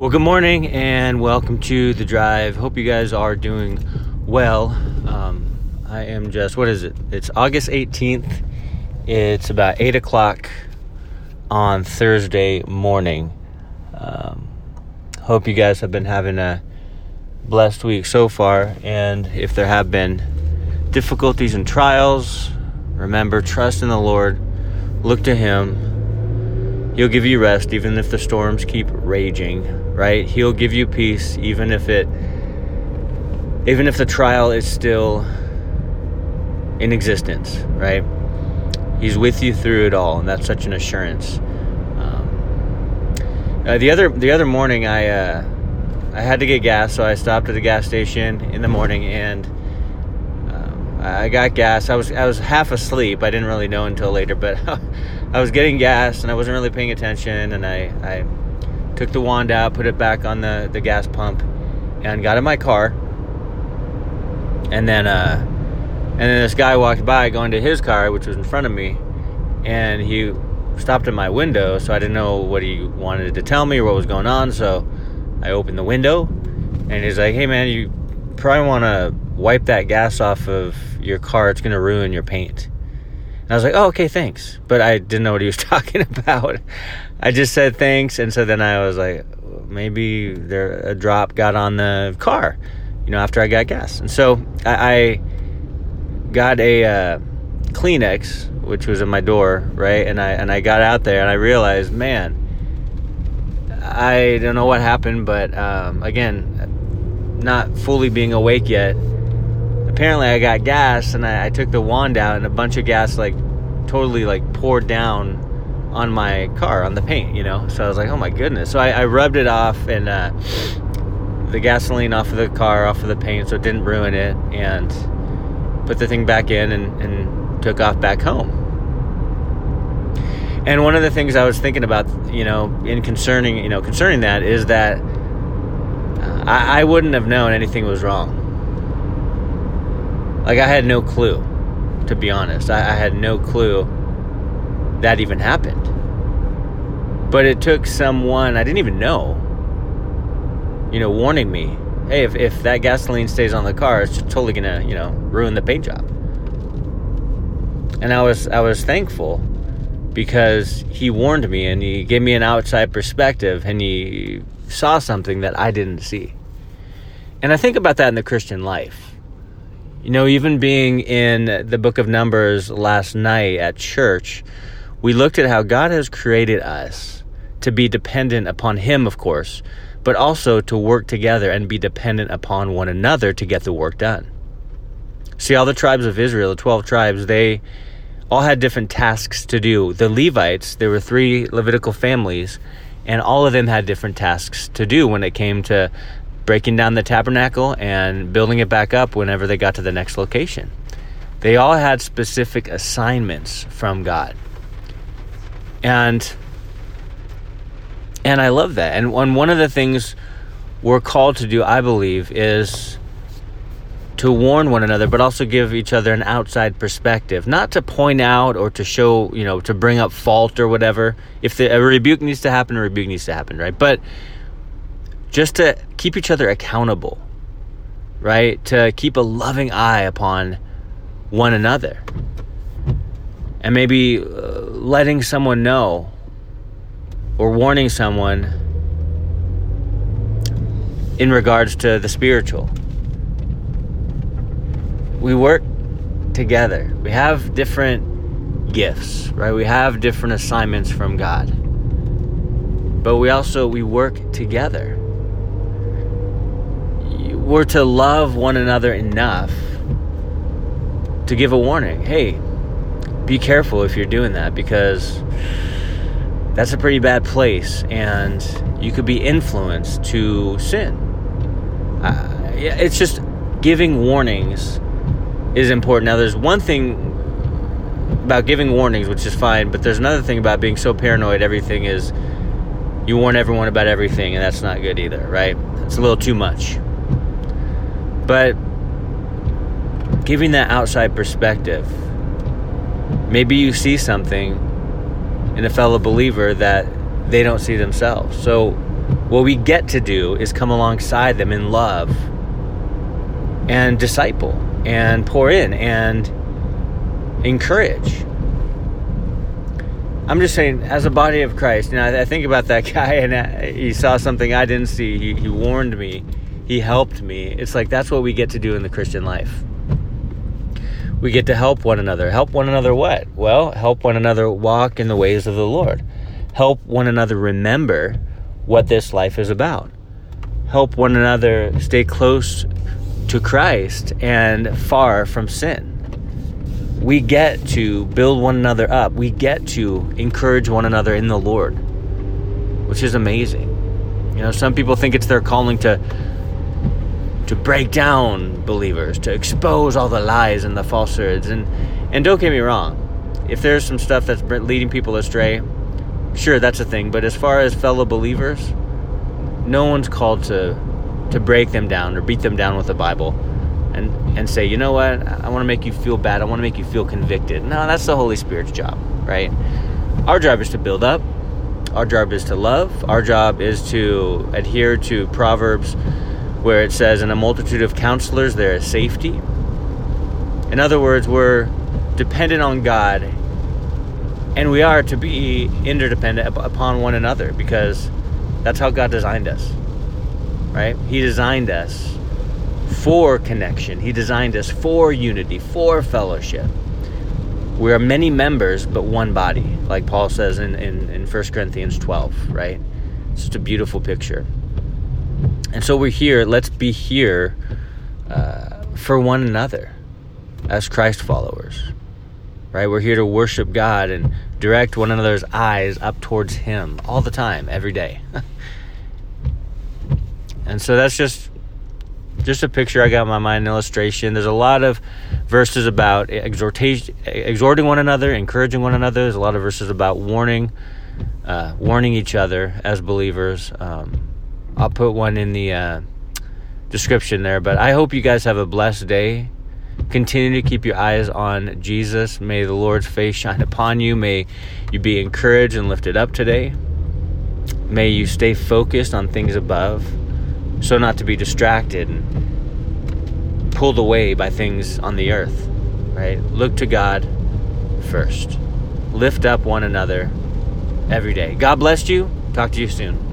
Well, good morning and welcome to the drive. Hope you guys are doing well. Um, I am just, what is it? It's August 18th. It's about 8 o'clock on Thursday morning. Um, hope you guys have been having a blessed week so far. And if there have been difficulties and trials, remember, trust in the Lord, look to Him He'll give you rest even if the storms keep raging, right? He'll give you peace even if it even if the trial is still in existence, right? He's with you through it all, and that's such an assurance. Um, uh, the other the other morning, I uh, I had to get gas, so I stopped at the gas station in the morning, and uh, I got gas. I was I was half asleep. I didn't really know until later, but I was getting gas and I wasn't really paying attention, and I, I took the wand out, put it back on the, the gas pump, and got in my car. And then, uh, and then this guy walked by going to his car, which was in front of me, and he stopped at my window, so I didn't know what he wanted to tell me or what was going on. So I opened the window, and he's like, "Hey, man, you probably want to wipe that gas off of your car. It's gonna ruin your paint." And I was like, oh, okay, thanks. But I didn't know what he was talking about. I just said thanks. And so then I was like, maybe there a drop got on the car, you know, after I got gas. And so I, I got a uh, Kleenex, which was in my door, right? And I and I got out there and I realized, man, I don't know what happened, but um, again, not fully being awake yet apparently I got gas and I, I, took the wand out and a bunch of gas like totally like poured down on my car on the paint, you know. So I was like, oh my goodness. So I, I rubbed it off and uh, the gasoline off of the car, off of the paint, so it didn't ruin it, and put the thing back in and, and took off back home. And one of the things I was thinking about, you know, in concerning, you know, concerning that is that uh, I, I wouldn't have known anything was wrong like I had no clue, to be honest. I, I had no clue that even happened. But it took someone I didn't even know, you know, warning me, hey, if, if that gasoline stays on the car, it's totally gonna, you know, ruin the paint job. And I was I was thankful because he warned me and he gave me an outside perspective and he saw something that I didn't see. And I think about that in the Christian life you know, even being in the book of Numbers last night at church, we looked at how God has created us to be dependent upon Him, of course, but also to work together and be dependent upon one another to get the work done. See, all the tribes of Israel, the 12 tribes, they all had different tasks to do. The Levites, there were three Levitical families, and all of them had different tasks to do when it came to breaking down the tabernacle and building it back up whenever they got to the next location. They all had specific assignments from God. And and I love that. And one one of the things we're called to do, I believe, is to warn one another, but also give each other an outside perspective. Not to point out or to show, you know, to bring up fault or whatever. If the, a rebuke needs to happen, a rebuke needs to happen, right? But just to keep each other accountable, right? To keep a loving eye upon one another. And maybe uh, letting someone know or warning someone in regards to the spiritual. We work together. We have different gifts, right? We have different assignments from God. But we also we work together were to love one another enough to give a warning hey, be careful if you're doing that because that's a pretty bad place and you could be influenced to sin. Uh, it's just giving warnings is important. Now, there's one thing about giving warnings, which is fine, but there's another thing about being so paranoid everything is you warn everyone about everything, and that's not good either, right? It's a little too much. But giving that outside perspective, maybe you see something in a fellow believer that they don't see themselves. So What we get to do is come alongside them in love and disciple and pour in and encourage. I'm just saying, as a body of Christ, you know, I, think about that guy and he saw something I didn't see. He, he warned me, he helped me. It's like that's what we get to do in the Christian life. We get to help one another. Help one another what? Well, help one another walk in the ways of the Lord. Help one another remember what this life is about. Help one another stay close to Christ and far from sin. We get to build one another up. We get to encourage one another in the Lord, which is amazing. You know, some people think it's their calling to to break down believers, to expose all the lies and the falsehoods. And and don't get me wrong, if there's some stuff that's leading people astray, sure that's a thing. But as far as fellow believers, no one's called to to break them down or beat them down with the Bible and and say, you know what, I want to make you feel bad. I want to make you feel convicted. No, that's the Holy Spirit's job, right? Our job is to build up. Our job is to love. Our job is to adhere to Proverbs where it says, In a multitude of counselors there is safety. In other words, we're dependent on God and we are to be interdependent upon one another because that's how God designed us. Right? He designed us for connection. He designed us for unity, for fellowship. We are many members, but one body, like Paul says in, in, in 1 Corinthians 12, right? It's just a beautiful picture. And so we're here, let's be here uh, for one another as Christ followers, right? We're here to worship God and direct one another's eyes up towards Him all the time, every day. and so that's just just a picture I got in my mind, an illustration. There's a lot of verses about exhortation, exhorting one another, encouraging one another. There's a lot of verses about warning, uh, warning each other as believers. Um, I'll put one in the uh, description there. But I hope you guys have a blessed day. Continue to keep your eyes on Jesus. May the Lord's face shine upon you. May you be encouraged and lifted up today. May you stay focused on things above so not to be distracted and pulled away by things on the earth. Right? Look to God first. Lift up one another every day. God bless you. Talk to you soon.